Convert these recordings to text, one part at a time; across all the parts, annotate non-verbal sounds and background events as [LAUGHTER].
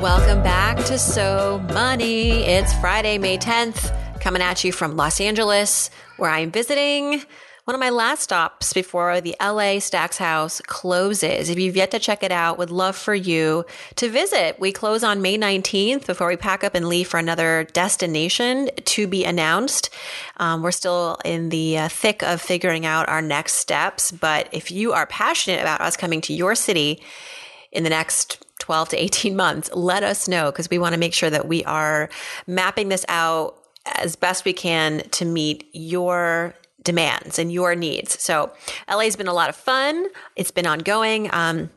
Welcome back to So Money. It's Friday, May 10th, coming at you from Los Angeles, where I'm visiting one of my last stops before the LA Stacks House closes. If you've yet to check it out, would love for you to visit. We close on May 19th before we pack up and leave for another destination to be announced. Um, we're still in the uh, thick of figuring out our next steps, but if you are passionate about us coming to your city in the next 12 to 18 months, let us know because we want to make sure that we are mapping this out as best we can to meet your demands and your needs. So LA's been a lot of fun. It's been ongoing. Um,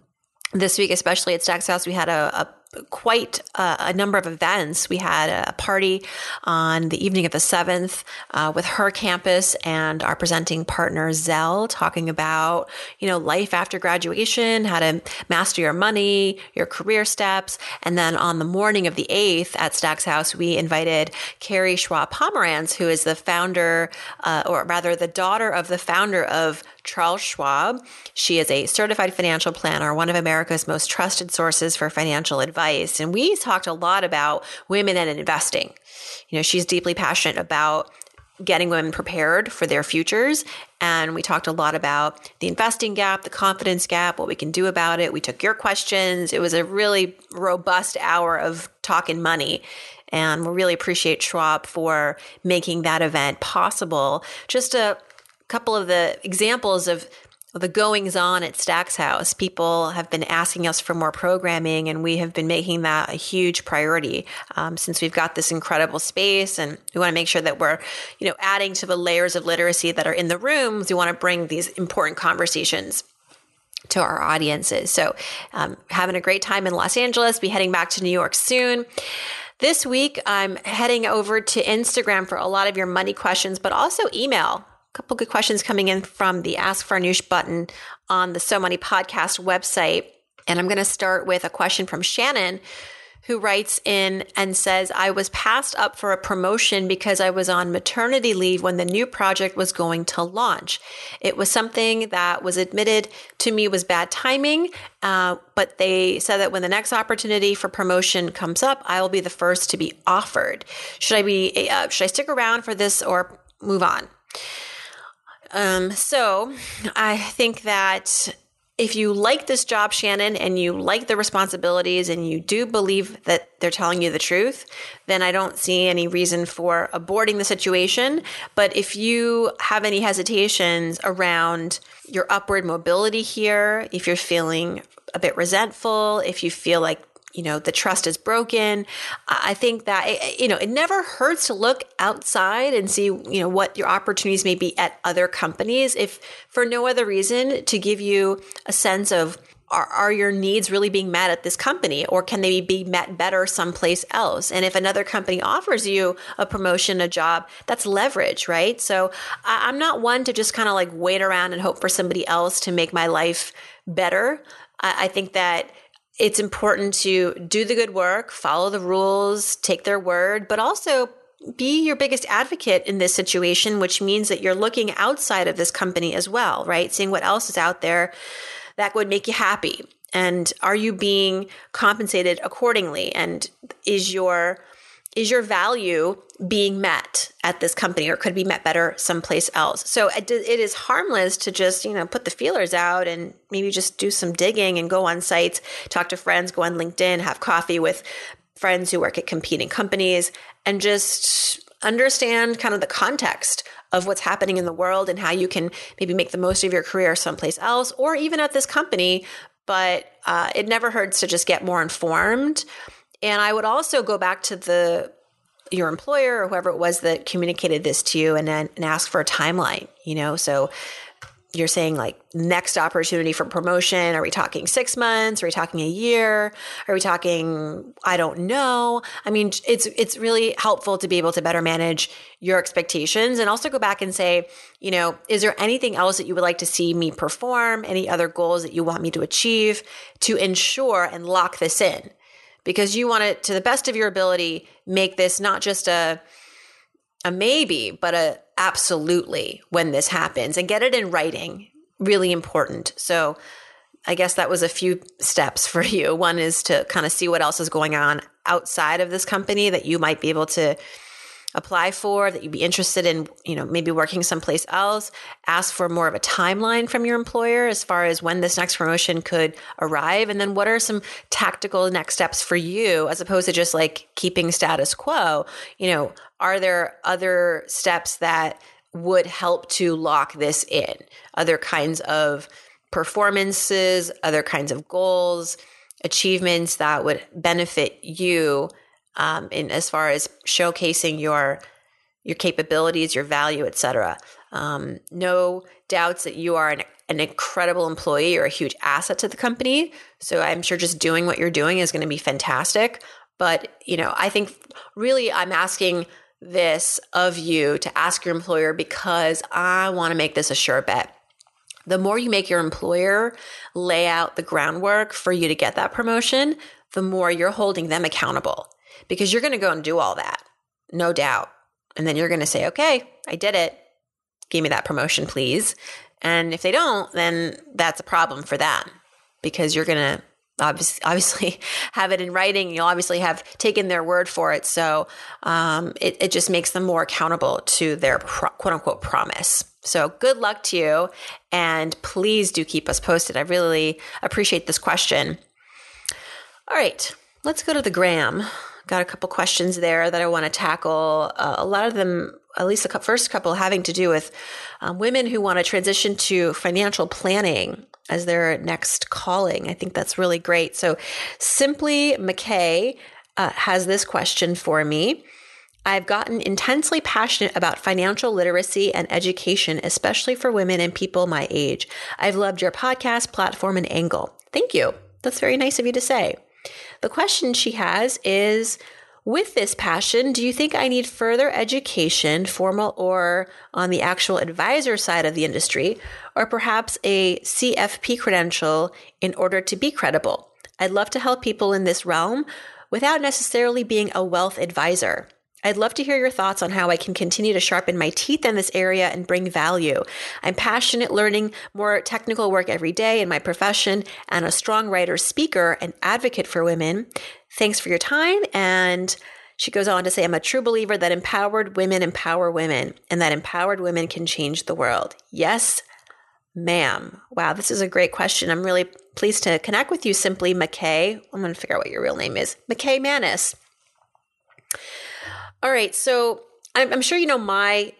this week, especially at Stacks House, we had a, a quite a, a, number of events. We had a party on the evening of the 7th uh, with Her Campus and our presenting partner, Zelle, talking about, you know, life after graduation, how to master your money, your career steps. And then on the morning of the 8th at Stacks House, we invited Carrie Schwab Pomerantz, who is the founder, uh, or rather the daughter of the founder of Charles Schwab. She is a certified financial planner, one of America's most trusted sources for financial advice. And we talked a lot about women and investing. You know, she's deeply passionate about getting women prepared for their futures. And we talked a lot about the investing gap, the confidence gap, what we can do about it. We took your questions. It was a really robust hour of talking money. And we really appreciate Schwab for making that event possible. Just a couple of the examples of the goings on at Stacks House. People have been asking us for more programming, and we have been making that a huge priority um, since we've got this incredible space, and we want to make sure that we're, you know, adding to the layers of literacy that are in the rooms. We want to bring these important conversations to our audiences. So, um, having a great time in Los Angeles. Be heading back to New York soon. This week, I'm heading over to Instagram for a lot of your money questions, but also email couple good questions coming in from the Ask Farnoosh button on the So Money podcast website. And I'm going to start with a question from Shannon, who writes in and says, I was passed up for a promotion because I was on maternity leave when the new project was going to launch. It was something that was admitted to me was bad timing, uh, but they said that when the next opportunity for promotion comes up, I will be the first to be offered. Should I be, uh, should I stick around for this or move on? Um, so I think that if you like this job, Shannon, and you like the responsibilities and you do believe that they're telling you the truth, then I don't see any reason for aborting the situation. But if you have any hesitations around your upward mobility here, if you're feeling a bit resentful, if you feel like you know the trust is broken. I think that eh, eh, you know it never hurts to look outside and see you know what your opportunities may be at other companies. If for no other reason to give you a sense of are, are your needs really being met at this company or can they be met better someplace else? And if another company offers you a promotion a job that's leverage right? So I, i'm not one to just kind of like wait around and hope for somebody else to make my life better. I, I think that it's important to do the good work, follow the rules, take their word, but also be your biggest advocate in this situation, which means that you're looking outside of this company as well, right? Seeing what else is out there that would make you happy. And are you being compensated accordingly? And is your is your value being met at this company or could be met better someplace else? So it, is harmless to just you know put the feelers out and maybe just do some digging and go on sites talk to friends go on linkedin have coffee with friends who work at competing companies and just understand kind of the context of what's happening in the world and how you can maybe make the most of your career someplace else or even at this company. But uh, it never hurts to just get more informed and I would also go back to the your employer or whoever it was that communicated this to you and then and ask for a timeline, you know? So you're saying like next opportunity for promotion? Are we talking six months? Are we talking a year? Are we talking I don't know? I mean, it's it's really helpful to be able to better manage your expectations and also go back and say, you know, is there anything else that you would like to see me perform? Any other goals that you want me to achieve to ensure and lock this in? Because you want to, to the best of your ability, make this not just a a maybe, but a absolutely when this happens and get it in writing. Really important. So I guess that was a few steps [LAUGHS] for you. One is to kind of see what else is going on outside of this company that you might be able to apply for that you'd be interested in you know maybe working someplace else ask for more of a timeline from your employer as far as when this next promotion could arrive and then what are some tactical next steps for you as opposed to just like keeping status quo? You know are there other steps that would help to lock this in? Other kinds of performances other kinds of goals achievements that would benefit you um, in as far as showcasing your your capabilities, your value, etc. Um, no doubts that you are an, an incredible employee or a huge asset to the company. So I'm sure just doing what you're doing is going to be fantastic. But you know, I think really I'm asking this of you to ask your employer because I want to make this a sure bet. The more you make your employer lay out the groundwork for you to get that promotion, the more you're holding them accountable because you're going to go and do all that, no doubt. And then you're going to say, okay, I did it. Give me that promotion, please. And if they don't, then that's a problem for them because you're going to obviously, [LAUGHS] obviously have it in writing. You'll obviously have taken their word for it. So um, it, it just makes them more accountable to their pro- quote unquote promise. So good luck to you. And please do keep us posted. I really appreciate this question. All right, let's go to the gram got a couple questions there that I want to tackle. Uh, a lot of them, at least the first couple, having to do with um, women who want to transition to financial planning as their next calling. I think that's really great. So, Simply McKay uh, has this question for me. I've gotten intensely passionate about financial literacy and education, especially for women and people my age. I've loved your podcast, platform, and angle. Thank you. That's very nice of you to say. The question she has is with this passion, do you think I need further education, formal or on the actual advisor side of the industry, or perhaps a CFP credential in order to be credible? I'd love to help people in this realm without necessarily being a wealth advisor. I'd love to hear your thoughts on how I can continue to sharpen my teeth in this area and bring value. I'm passionate learning more technical work every day in my profession and a strong writer, speaker, and advocate for women. Thanks for your time. And she goes on to say, I'm a true believer that empowered women empower women and that empowered women can change the world. Yes, ma'am. Wow, this is a great question. I'm really pleased to connect with you, Simply McKay. I'm going to figure out what your real name is. McKay Manis. All right. So I'm, I'm sure you know my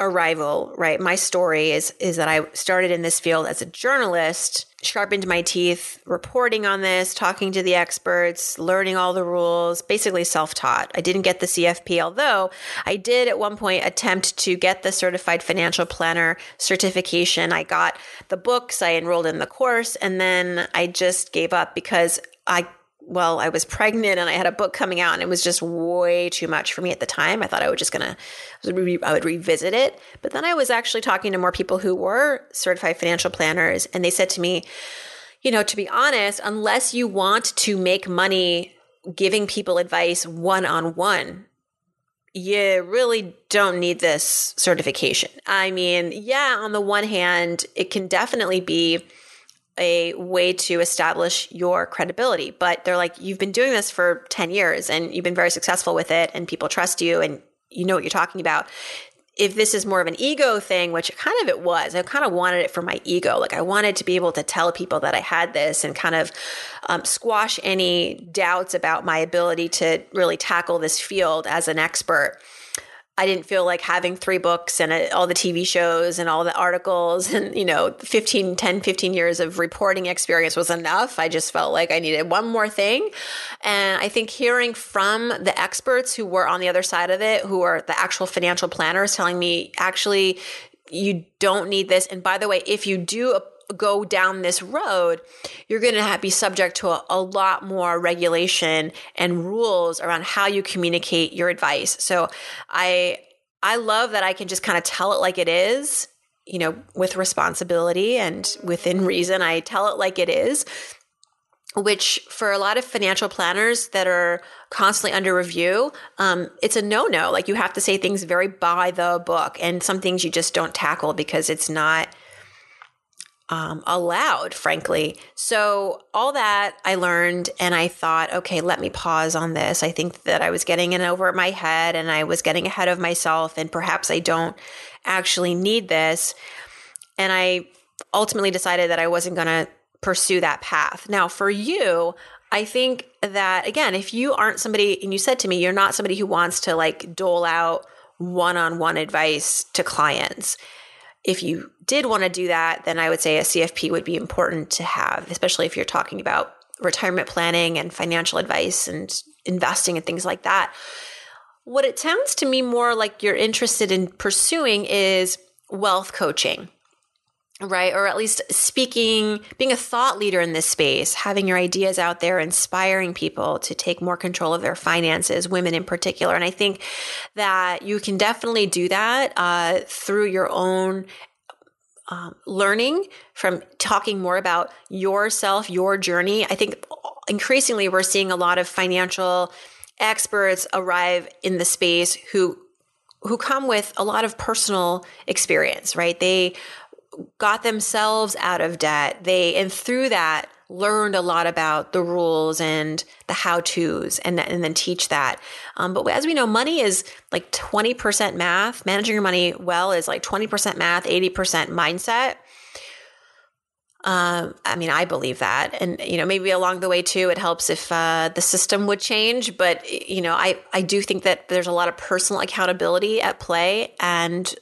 arrival, right? My story is is that I started in this field as a journalist, sharpened my teeth reporting on this, talking to the experts, learning all the rules, basically self-taught. I didn't get the CFP, although I did at one point attempt to get the certified financial planner certification. I got the books, I enrolled in the course, and then I just gave up because I well, I was pregnant and I had a book coming out and it was just way too much for me at the time. I thought I was just to, I would revisit it. But then I was actually talking to more people who were certified financial planners and they said to me, you know, to be honest, unless you want to make money giving people advice one on one, you really don't need this certification. I mean, yeah, on the one hand, it can definitely be a way to establish your credibility. But they're like, you've been doing this for 10 years and you've been very successful with it and people trust you and you know what you're talking about. If this is more of an ego thing, which kind of it was, I kind of wanted it for my ego. Like I wanted to be able to tell people that I had this and kind of um, squash any doubts about my ability to really tackle this field as an expert. I didn't feel like having three books and uh, all the TV shows and all the articles and, you know, 15, 10, 15 years of reporting experience was enough. I just felt like I needed one more thing. And I think hearing from the experts who were on the other side of it, who are the actual financial planners telling me, actually, you don't need this. And by the way, if you do go down this road, you're going to be subject to a, a, lot more regulation and rules around how you communicate your advice. So I I love that I can just kind of tell it like it is, you know, with responsibility and within reason. I tell it like it is. Which, for a lot of financial planners that are constantly under review, um, it's a no no. Like, you have to say things very by the book, and some things you just don't tackle because it's not um, allowed, frankly. So, all that I learned, and I thought, okay, let me pause on this. I think that I was getting in over my head and I was getting ahead of myself, and perhaps I don't actually need this. And I ultimately decided that I wasn't going to pursue that path. Now, for you, I think that, again, if you aren't somebody, and you said to me, you're not somebody who wants to like dole out one on one advice to clients if you did want to do that, then I would say a CFP would be important to have, especially if you're talking about retirement planning and financial advice and investing and things like that. What it sounds to me more like you're interested in pursuing is wealth coaching right? Or at least speaking, being a thought leader in this space, having your ideas out there, inspiring people to take more control of their finances, women in particular. And I think that you can definitely do that uh, through your own. Um, learning from talking more about yourself, your journey. I think increasingly we're seeing a lot of financial experts arrive in the space who who come with a lot of personal experience, right? They got themselves out of debt. They, and through that, learned a lot about the rules and the how to's and, and then teach that. Um, but as we know, money is like 20% math. Managing your money well is like 20% math, 80% mindset. Um, I mean, I believe that. And, you know, maybe along the way too, it helps if uh, the system would change. But, you know, I, I do think that there's a lot of personal accountability at play. And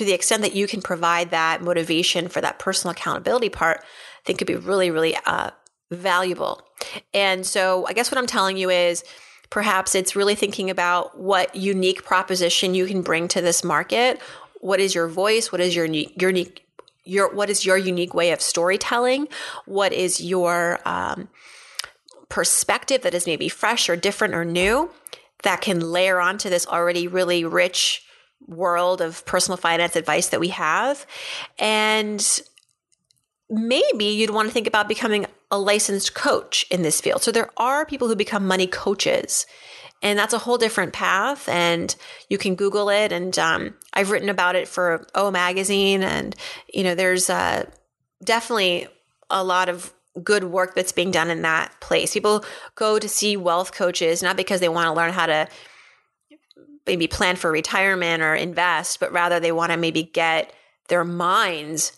to the extent that you can provide that motivation for that personal accountability part, I think could be really, really uh, valuable. And so, I guess what I'm telling you is perhaps it's really thinking about what unique proposition you can bring to this market. What is your voice? What is your unique, your what is your unique way of storytelling? What is your um, perspective that is maybe fresh or different or new that can layer onto this already really rich world of personal finance advice that we have. And maybe you'd want to think about becoming a licensed coach in this field. So there are people who become money coaches. And that's a whole different path. And you can Google it. And um, I've written about it for O Magazine. And, you know, there's uh, definitely a lot of good work that's being done in that place. People go to see wealth coaches not because they want to learn how to maybe plan for retirement or invest, but rather they want to maybe get their minds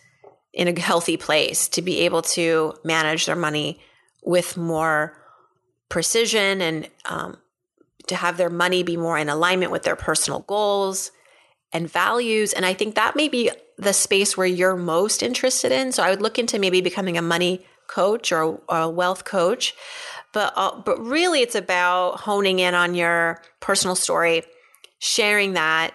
in a healthy place to be able to manage their money with more precision and um, to have their money be more in alignment with their personal goals and values. And I think that may be the space where you're most interested in. So I would look into maybe becoming a money coach or, a wealth coach. But, uh, but really, it's about honing in on your personal story sharing that,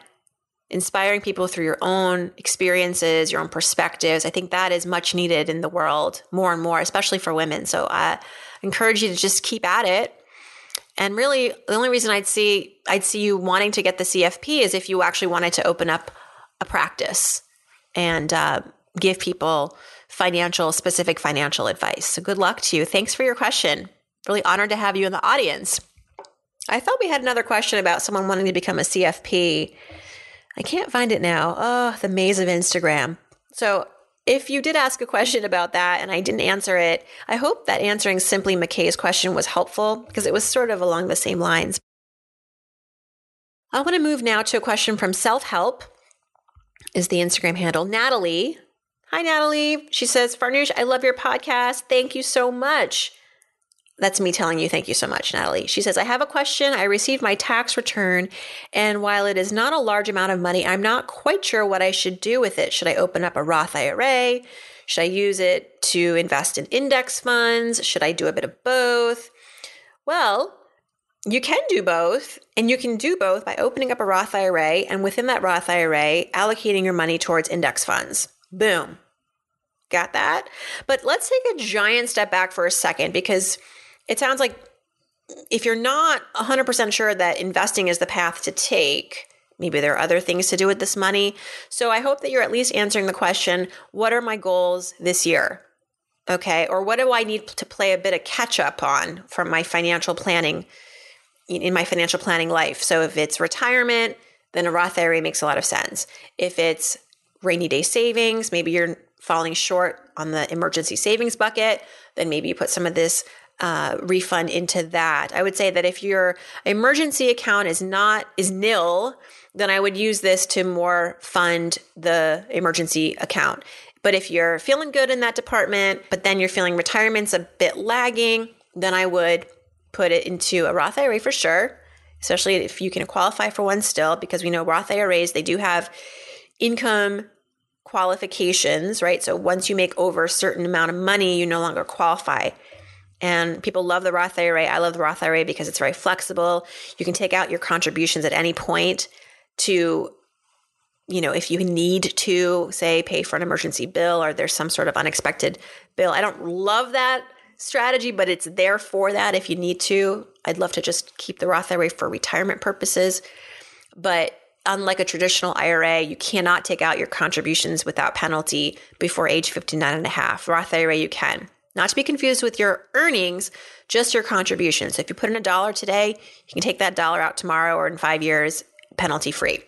inspiring people through your own experiences, your own perspectives. I think that is much needed in the world more and more, especially for women. So I encourage you to just keep at it. And really, the only reason I'd see I'd see you wanting to get the CFP is if you actually wanted to open up a practice and uh, give people financial specific financial advice. So good luck to you. Thanks for your question. Really honored to have you in the audience. I thought we had another question about someone wanting to become a CFP. I can't find it now. Oh, the maze of Instagram. So, if you did ask a question about that and I didn't answer it, I hope that answering simply McKay's question was helpful because it was sort of along the same lines. I want to move now to a question from Self Help, is the Instagram handle. Natalie. Hi, Natalie. She says, Farnoosh, I love your podcast. Thank you so much. That's me telling you thank you so much, Natalie. She says, I have a question. I received my tax return, and while it is not a large amount of money, I'm not quite sure what I should do with it. Should I open up a Roth IRA? Should I use it to invest in index funds? Should I do a bit of both? Well, you can do both, and you can do both by opening up a Roth IRA and within that Roth IRA, allocating your money towards index funds. Boom. Got that? But let's take a giant step back for a second because it sounds like if you're not 100% sure that investing is the path to take, maybe there are other things to do with this money. So I hope that you're at least answering the question what are my goals this year? Okay. Or what do I need to play a bit of catch up on from my financial planning in my financial planning life? So if it's retirement, then a Roth IRA makes a lot of sense. If it's rainy day savings, maybe you're falling short on the emergency savings bucket, then maybe you put some of this uh, refund into that. I would say that if your emergency account is not is nil, then I would use this to more fund the emergency account. But if you're feeling good in that department, but then you're feeling retirement's a bit lagging, then I would put it into a Roth IRA for sure, especially if you can qualify for one still, because we know Roth IRAs, they do have income qualifications, right? So once you make over a certain amount of money, you no longer qualify. And people love the Roth IRA. I love the Roth IRA because it's very flexible. You can take out your contributions at any point to, you know, if you need to, say, pay for an emergency bill or there's some sort of unexpected bill. I don't love that strategy, but it's there for that if you need to. I'd love to just keep the Roth IRA for retirement purposes. But unlike a traditional IRA, you cannot take out your contributions without penalty before age 59 and a half. Roth IRA, you can. Not to be confused with your earnings, just your contributions. So if you put in a dollar today, you can take that dollar out tomorrow or in five years, penalty free.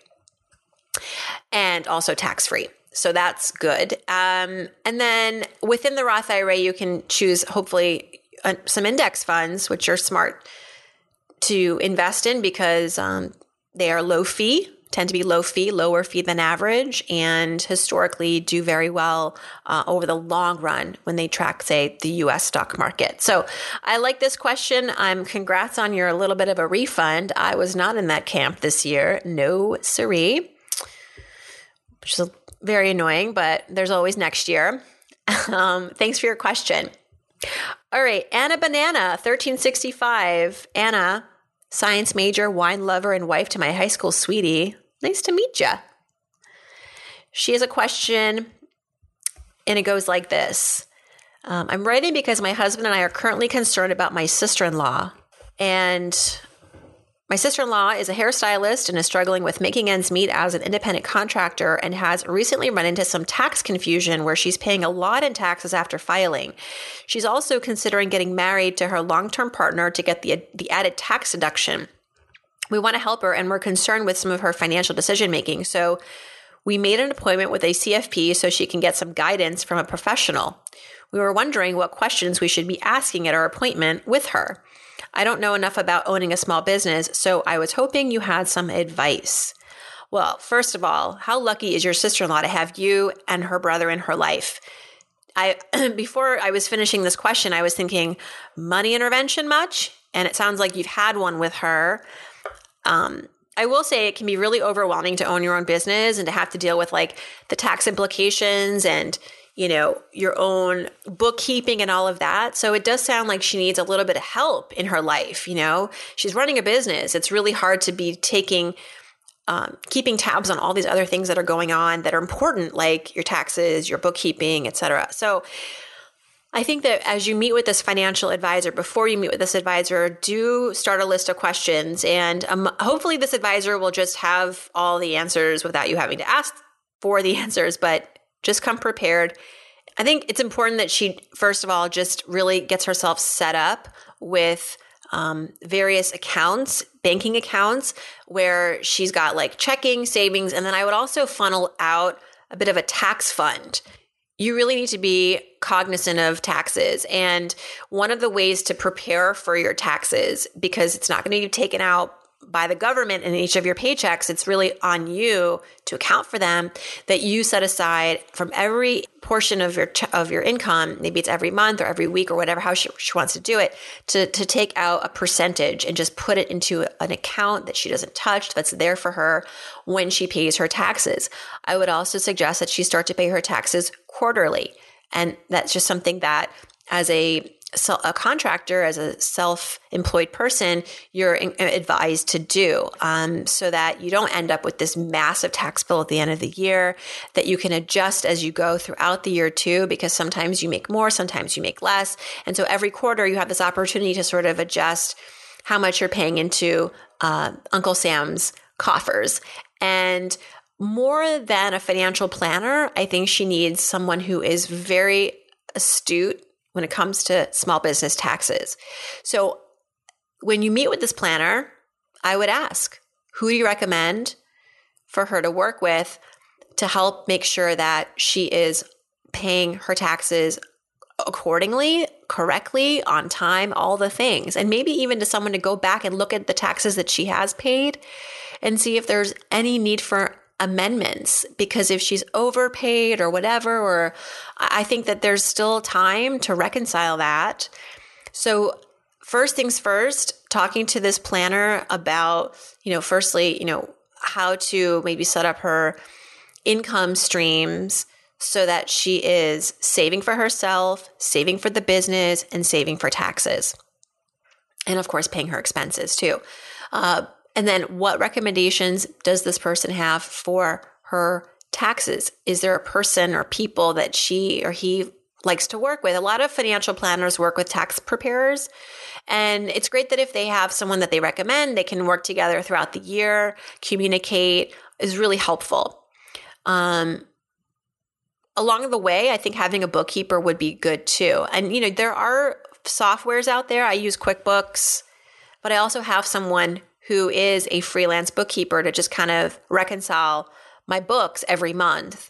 And also tax free. So that's good. Um, and then within the Roth IRA, you can choose hopefully uh, some index funds, which are smart to invest in because um, they are low fee tend to be low fee, lower fee than average, and historically do very well uh, over the long run when they track, say, the US stock market. So I like this question. I'm congrats on your little bit of a refund. I was not in that camp this year. No, siree. Which is very annoying, but there's always next year. [LAUGHS] Um, thanks for your question. All right, Anna Banana, 1365. Anna, science major, wine lover, and wife to my high school sweetie. Nice to meet you. She has a question, and it goes like this um, I'm writing because my husband and I are currently concerned about my sister in law. And my sister in law is a hairstylist and is struggling with making ends meet as an independent contractor and has recently run into some tax confusion where she's paying a lot in taxes after filing. She's also considering getting married to her long term partner to get the, the added tax deduction. We want to help her and we're concerned with some of her financial decision making. So we made an appointment with a CFP so she can get some guidance from a professional. We were wondering what questions we should be asking at our appointment with her. I don't know enough about owning a small business, so I was hoping you had some advice. Well, first of all, how lucky is your sister-in-law to have you and her brother in her life? I [CLEARS THROAT] before I was finishing this question, I was thinking money intervention much, and it sounds like you've had one with her. Um, I will say it can be really overwhelming to own your own business and to have to deal with like the tax implications and you know your own bookkeeping and all of that. So it does sound like she needs a little bit of help in her life. You know, she's running a business. It's really hard to be taking um, keeping tabs on all these other things that are going on that are important, like your taxes, your bookkeeping, etc. So I think that as you meet with this financial advisor, before you meet with this advisor, do start a list of questions. And um, hopefully, this advisor will just have all the answers without you having to ask for the [LAUGHS] answers, but just come prepared. I think it's important that she, first of all, just really gets herself set up with um, various accounts, banking accounts, where she's got like checking, savings, and then I would also funnel out a bit of a tax fund you really need to be cognizant of taxes. And one of the ways to prepare for your taxes, because it's not going to be taken out by the government in each of your paychecks, it's really on you to account for them that you set aside from every portion of your of your income, maybe it's every month or every week or whatever how she, she wants to do it, to to take out a percentage and just put it into an account that she doesn't touch that's there for her when she pays her taxes. I would also suggest that she start to pay her taxes quarterly. And that's just something that as a a contractor, as a self employed person, you're advised to do um, so that you don't end up with this massive tax bill at the end of the year, that you can adjust as you go throughout the year too, because sometimes you make more, sometimes you make less. And so every quarter you have this opportunity to sort of adjust how much you're paying into uh, Uncle Sam's coffers. And more than a financial planner, I think she needs someone who is very astute when it comes to small business taxes. So when you meet with this planner, I would ask, who do you recommend for her to work with to help make sure that she is paying her taxes accordingly, correctly, on time, all the things. And maybe even to someone to go back and look at the taxes that she has paid and see if there's any need for amendments because if she's overpaid or whatever, or I think that there's still time to reconcile that. So, first things first, talking to this planner about, you know, firstly, you know, how to maybe set up her income streams so that she is saving for herself, saving for the business, and saving for taxes. And of course, paying her expenses too. Uh, and then what recommendations does this person have for her taxes? Is there a person or people that she or he likes to work with? A lot of financial planners work with tax preparers. And it's great that if they have someone that they recommend, they can work together throughout the year, communicate is really helpful. Um, along the way, I think having a bookkeeper would be good too. And, you know, there are softwares out there. I use QuickBooks, but I also have someone who is a freelance bookkeeper to just kind of reconcile my books every month.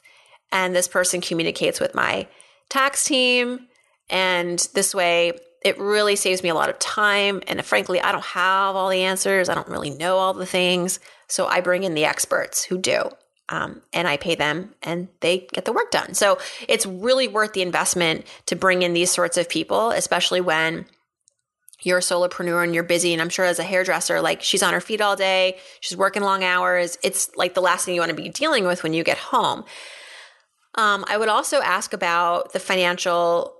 And this person communicates with my tax team. And this way, it really saves me a lot of time. And frankly, I don't have all the answers. I don't really know all the things. So I bring in the experts who do. Um, and I pay them and they get the work done. So it's really worth the investment to bring in these sorts of people, especially when you're a solopreneur and you're busy and i'm sure as a hairdresser like she's on her feet all day she's working long hours it's like the last thing you want to be dealing with when you get home. Um, i would also ask about the financial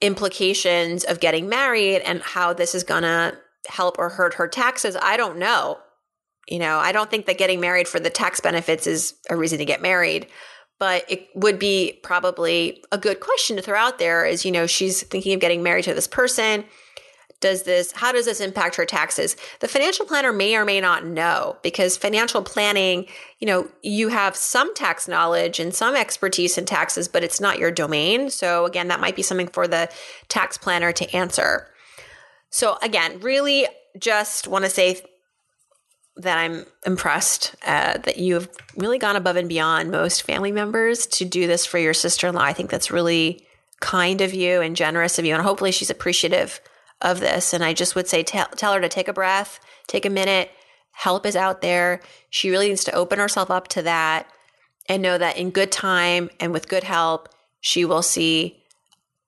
implications of getting married and how this is going to help or hurt her taxes i don't know. You know i don't think that getting married for the tax benefits is a reason to get married but it would be probably a good question to throw out there is you know she's thinking of getting married to this person does this how does this impact her taxes the financial planner may or may not know because financial planning you know you have some tax knowledge and some expertise in taxes but it's not your domain so again that might be something for the tax planner to answer so again really just want to say that I'm impressed uh, that you've really gone above and beyond most family members to do this for your sister in law. I think that's really kind of you and generous of you. And hopefully she's appreciative of this. And I just would say, tell, tell her to take a breath, take a minute. Help is out there. She really needs to open herself up to that and know that in good time and with good help, she will see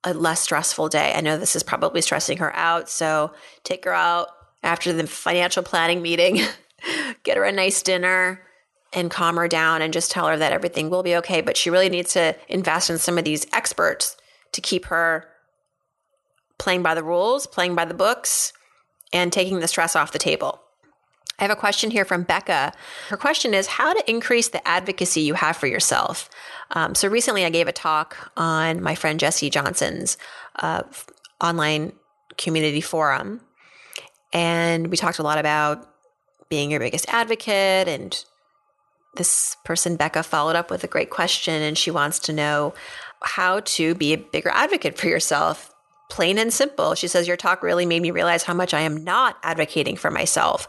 a less stressful day. I know this is probably stressing her out. So take her out after the financial planning meeting, [LAUGHS] get her a nice dinner and calm her down and just tell her that everything will be okay. But she really needs to invest in some of these experts to keep her playing by the rules, playing by the books, and taking the stress off the table. I have a question here from Becca. Her question is how to increase the advocacy you have for yourself. Um, so recently, I gave a talk on my friend Jesse Johnson's uh, online community forum, and we talked a lot about being your biggest advocate. And this person, Becca, followed up with a great question, and she wants to know how to be a bigger advocate for yourself plain and simple. She says, Your talk really made me realize how much I am not advocating for myself.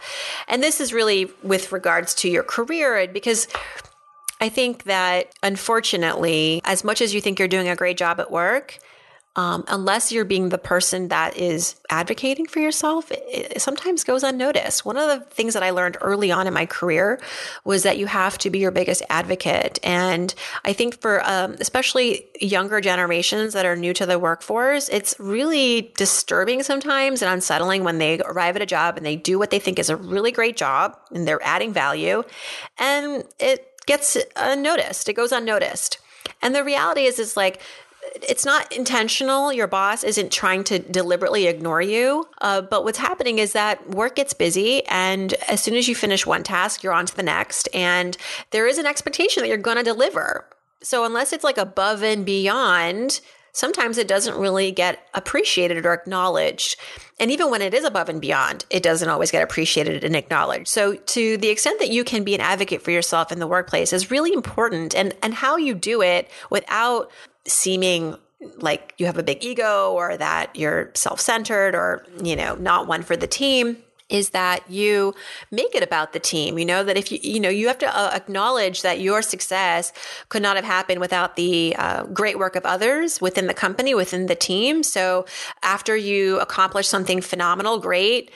And this is really with regards to your career, because I think that unfortunately, as much as you think you're doing a great job at work, um, unless you're being the person that is advocating for yourself, it, it, sometimes goes unnoticed. One of the things that I learned early on in my career was that you have to be your biggest advocate. And I think for um, especially younger generations that are new to the workforce, it's really disturbing sometimes and unsettling when they arrive at a job and they do what they think is a really great job and they're adding value and it gets unnoticed, it goes unnoticed. And the reality is, is like, it's not intentional. Your boss isn't trying to deliberately ignore you. Uh, but what's happening is that work gets busy. And as soon as you finish one task, you're on to the next. And there is an expectation that you're going to deliver. So unless it's like above and beyond, sometimes it doesn't really get appreciated or acknowledged. And even when it is above and beyond, it doesn't always get appreciated and acknowledged. So to the extent that you can be an advocate for yourself in the workplace is really important and and how you do it without seeming like you have a big ego or that you're self-centered or you know not one for the team is that you make it about the team. You know, that if you, you know, you have to uh, acknowledge that your success could not have happened without the uh, great work of others within the company, within the team. So after you accomplish something phenomenal, great,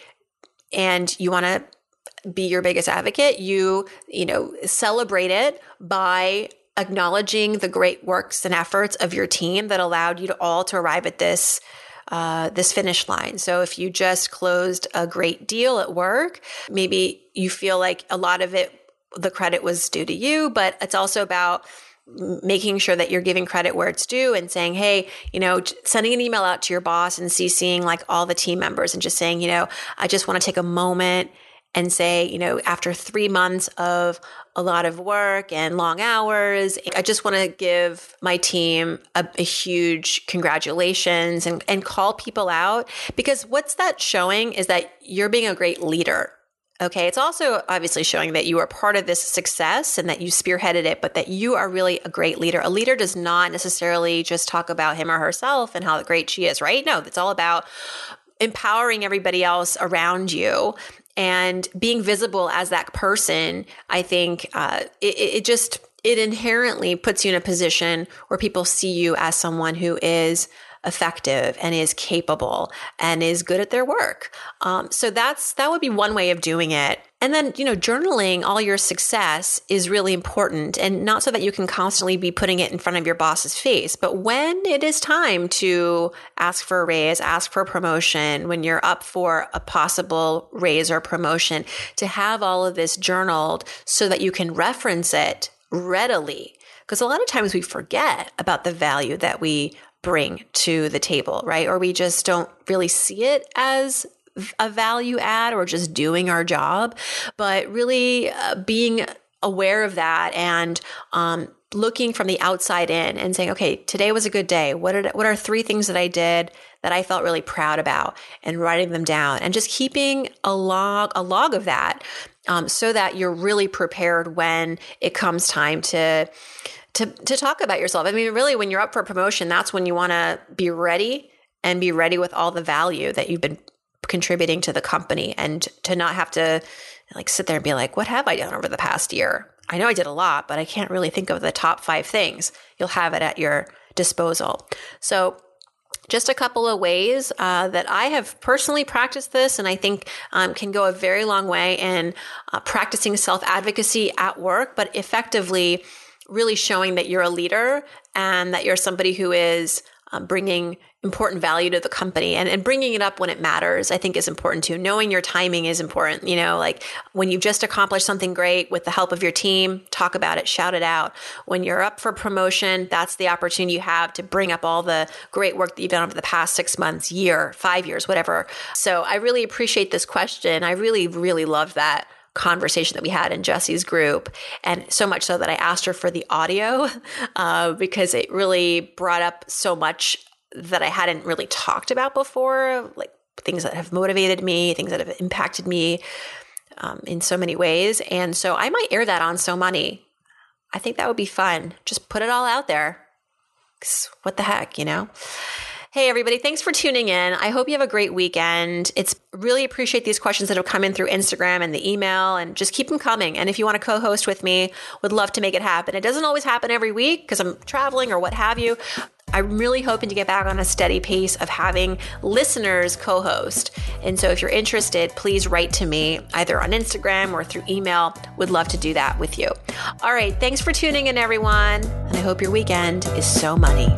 and you want to be your biggest advocate, you, you know, celebrate it by acknowledging the great works and efforts of your team that allowed you to all to arrive at this uh, this finish line. So if you just closed a great deal at work, maybe you feel like a lot of it, the credit was due to you, but it's also about making sure that you're giving credit where it's due and saying, hey, you know, sending an email out to your boss and CCing like all the team members and just saying, you know, I just want to take a moment and say, you know, after three months of a lot of work and long hours, I just want to give my team a, a, huge congratulations and, and call people out because what's that showing is that you're being a great leader. Okay. It's also obviously showing that you are part of this success and that you spearheaded it, but that you are really a great leader. A leader does not necessarily just talk about him or herself and how great she is, right? No, it's all about empowering everybody else around you and being visible as that person, I think uh, it, it just it inherently puts you in a position where people see you as someone who is effective and is capable and is good at their work. Um, so that's that would be one way of doing it. And then, you know, journaling all your success is really important and not so that you can constantly be putting it in front of your boss's face, but when it is time to ask for a raise, ask for a promotion, when you're up for a possible raise or promotion, to have all of this journaled so that you can reference it readily. Because a lot of times we forget about the value that we bring to the table, right? Or we just don't really see it as a value add or just doing our job, but really uh, being aware of that and um, looking from the outside in and saying, okay, today was a good day. What did what are three things that I did that I felt really proud about, and writing them down, and just keeping a log a log of that, um, so that you're really prepared when it comes time to to to talk about yourself. I mean, really, when you're up for a promotion, that's when you want to be ready and be ready with all the value that you've been contributing to the company, and to not have to like sit there and be like, "What have I done over the past year?" I know I did a lot, but I can't really think of the top five things. You'll have it at your disposal. So just a couple of ways uh, that I have personally practiced this, and I think um, can go a very long way in uh, practicing self advocacy at work, but effectively really showing that you're a leader and that you're somebody who is um, bringing important value to the company and, and bringing it up when it matters, I think is important too. Knowing your timing is important. You know, like when you've just accomplished something great with the help of your team, talk about it, shout it out. When you're up for promotion, that's the opportunity you have to bring up all the great work that you've done over the past six months, year, five years, whatever. So I really appreciate this question. I really, really love that conversation that we had in Jesse's group. And so much so that I asked her for the audio [LAUGHS] uh, because it really brought up so much that I hadn't really talked about before, like things that have motivated me, things that have impacted me um, in so many ways. And so I might air that on So Money. I think that would be fun. Just put it all out there. What the heck, you know? Hey, everybody, thanks for tuning in. I hope you have a great weekend. It's really appreciate these questions that have come in through Instagram and the email and just keep them coming. And if you want to co host with me, would love to make it happen. It doesn't always happen every week because I'm traveling or what have you. I'm really hoping to get back on a steady pace of having listeners co host. And so if you're interested, please write to me either on Instagram or through email. Would love to do that with you. All right. Thanks for tuning in, everyone. And I hope your weekend is so money.